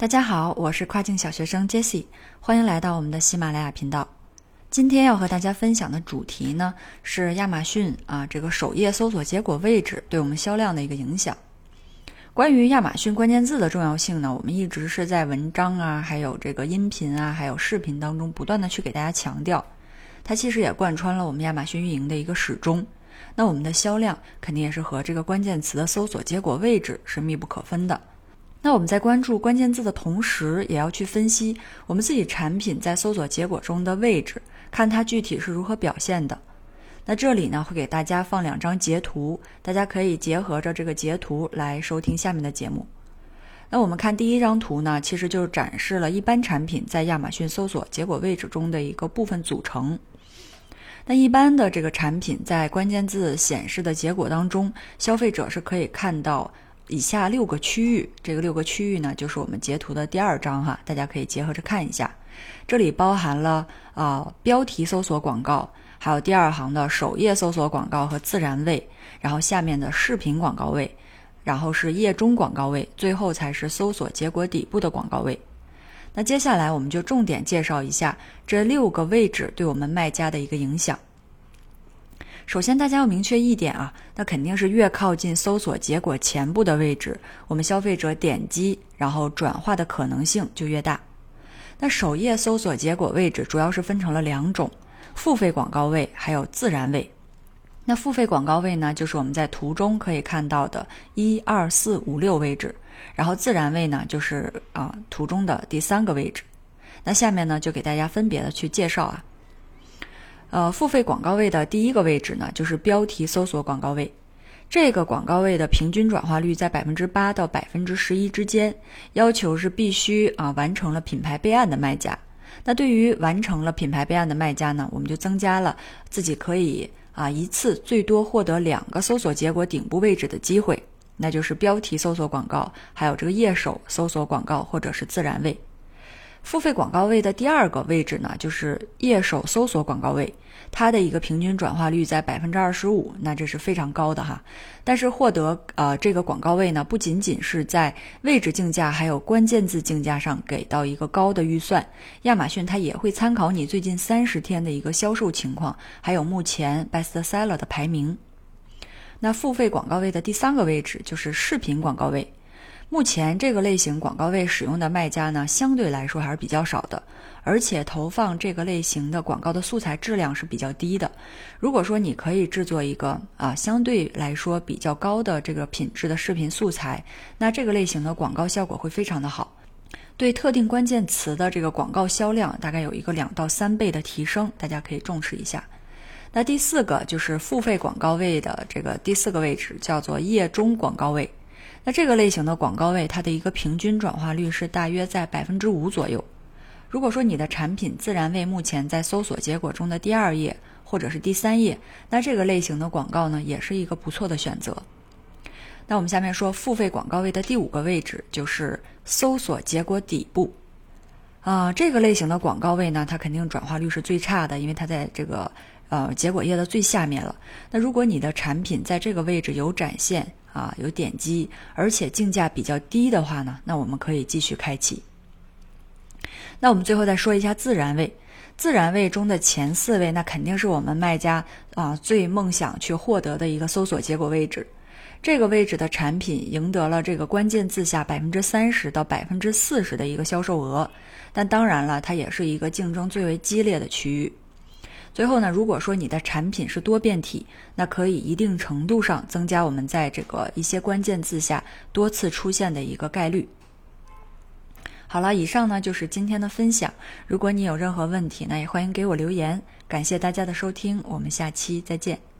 大家好，我是跨境小学生 Jessie，欢迎来到我们的喜马拉雅频道。今天要和大家分享的主题呢是亚马逊啊这个首页搜索结果位置对我们销量的一个影响。关于亚马逊关键字的重要性呢，我们一直是在文章啊，还有这个音频啊，还有视频当中不断的去给大家强调，它其实也贯穿了我们亚马逊运营的一个始终。那我们的销量肯定也是和这个关键词的搜索结果位置是密不可分的。那我们在关注关键字的同时，也要去分析我们自己产品在搜索结果中的位置，看它具体是如何表现的。那这里呢，会给大家放两张截图，大家可以结合着这个截图来收听下面的节目。那我们看第一张图呢，其实就是展示了一般产品在亚马逊搜索结果位置中的一个部分组成。那一般的这个产品在关键字显示的结果当中，消费者是可以看到。以下六个区域，这个六个区域呢，就是我们截图的第二章哈，大家可以结合着看一下。这里包含了啊标题搜索广告，还有第二行的首页搜索广告和自然位，然后下面的视频广告位，然后是页中广告位，最后才是搜索结果底部的广告位。那接下来我们就重点介绍一下这六个位置对我们卖家的一个影响。首先，大家要明确一点啊，那肯定是越靠近搜索结果前部的位置，我们消费者点击然后转化的可能性就越大。那首页搜索结果位置主要是分成了两种：付费广告位还有自然位。那付费广告位呢，就是我们在图中可以看到的一二四五六位置，然后自然位呢，就是啊图中的第三个位置。那下面呢，就给大家分别的去介绍啊。呃，付费广告位的第一个位置呢，就是标题搜索广告位。这个广告位的平均转化率在百分之八到百分之十一之间，要求是必须啊完成了品牌备案的卖家。那对于完成了品牌备案的卖家呢，我们就增加了自己可以啊一次最多获得两个搜索结果顶部位置的机会，那就是标题搜索广告，还有这个页首搜索广告或者是自然位。付费广告位的第二个位置呢，就是页首搜索广告位，它的一个平均转化率在百分之二十五，那这是非常高的哈。但是获得呃这个广告位呢，不仅仅是在位置竞价，还有关键字竞价上给到一个高的预算。亚马逊它也会参考你最近三十天的一个销售情况，还有目前 best seller 的排名。那付费广告位的第三个位置就是视频广告位。目前这个类型广告位使用的卖家呢，相对来说还是比较少的，而且投放这个类型的广告的素材质量是比较低的。如果说你可以制作一个啊相对来说比较高的这个品质的视频素材，那这个类型的广告效果会非常的好，对特定关键词的这个广告销量大概有一个两到三倍的提升，大家可以重视一下。那第四个就是付费广告位的这个第四个位置叫做页中广告位。那这个类型的广告位，它的一个平均转化率是大约在百分之五左右。如果说你的产品自然位目前在搜索结果中的第二页或者是第三页，那这个类型的广告呢，也是一个不错的选择。那我们下面说付费广告位的第五个位置就是搜索结果底部。啊，这个类型的广告位呢，它肯定转化率是最差的，因为它在这个呃结果页的最下面了。那如果你的产品在这个位置有展现，啊，有点击，而且竞价比较低的话呢，那我们可以继续开启。那我们最后再说一下自然位，自然位中的前四位，那肯定是我们卖家啊最梦想去获得的一个搜索结果位置。这个位置的产品赢得了这个关键字下百分之三十到百分之四十的一个销售额，但当然了，它也是一个竞争最为激烈的区域。最后呢，如果说你的产品是多变体，那可以一定程度上增加我们在这个一些关键字下多次出现的一个概率。好了，以上呢就是今天的分享。如果你有任何问题，那也欢迎给我留言。感谢大家的收听，我们下期再见。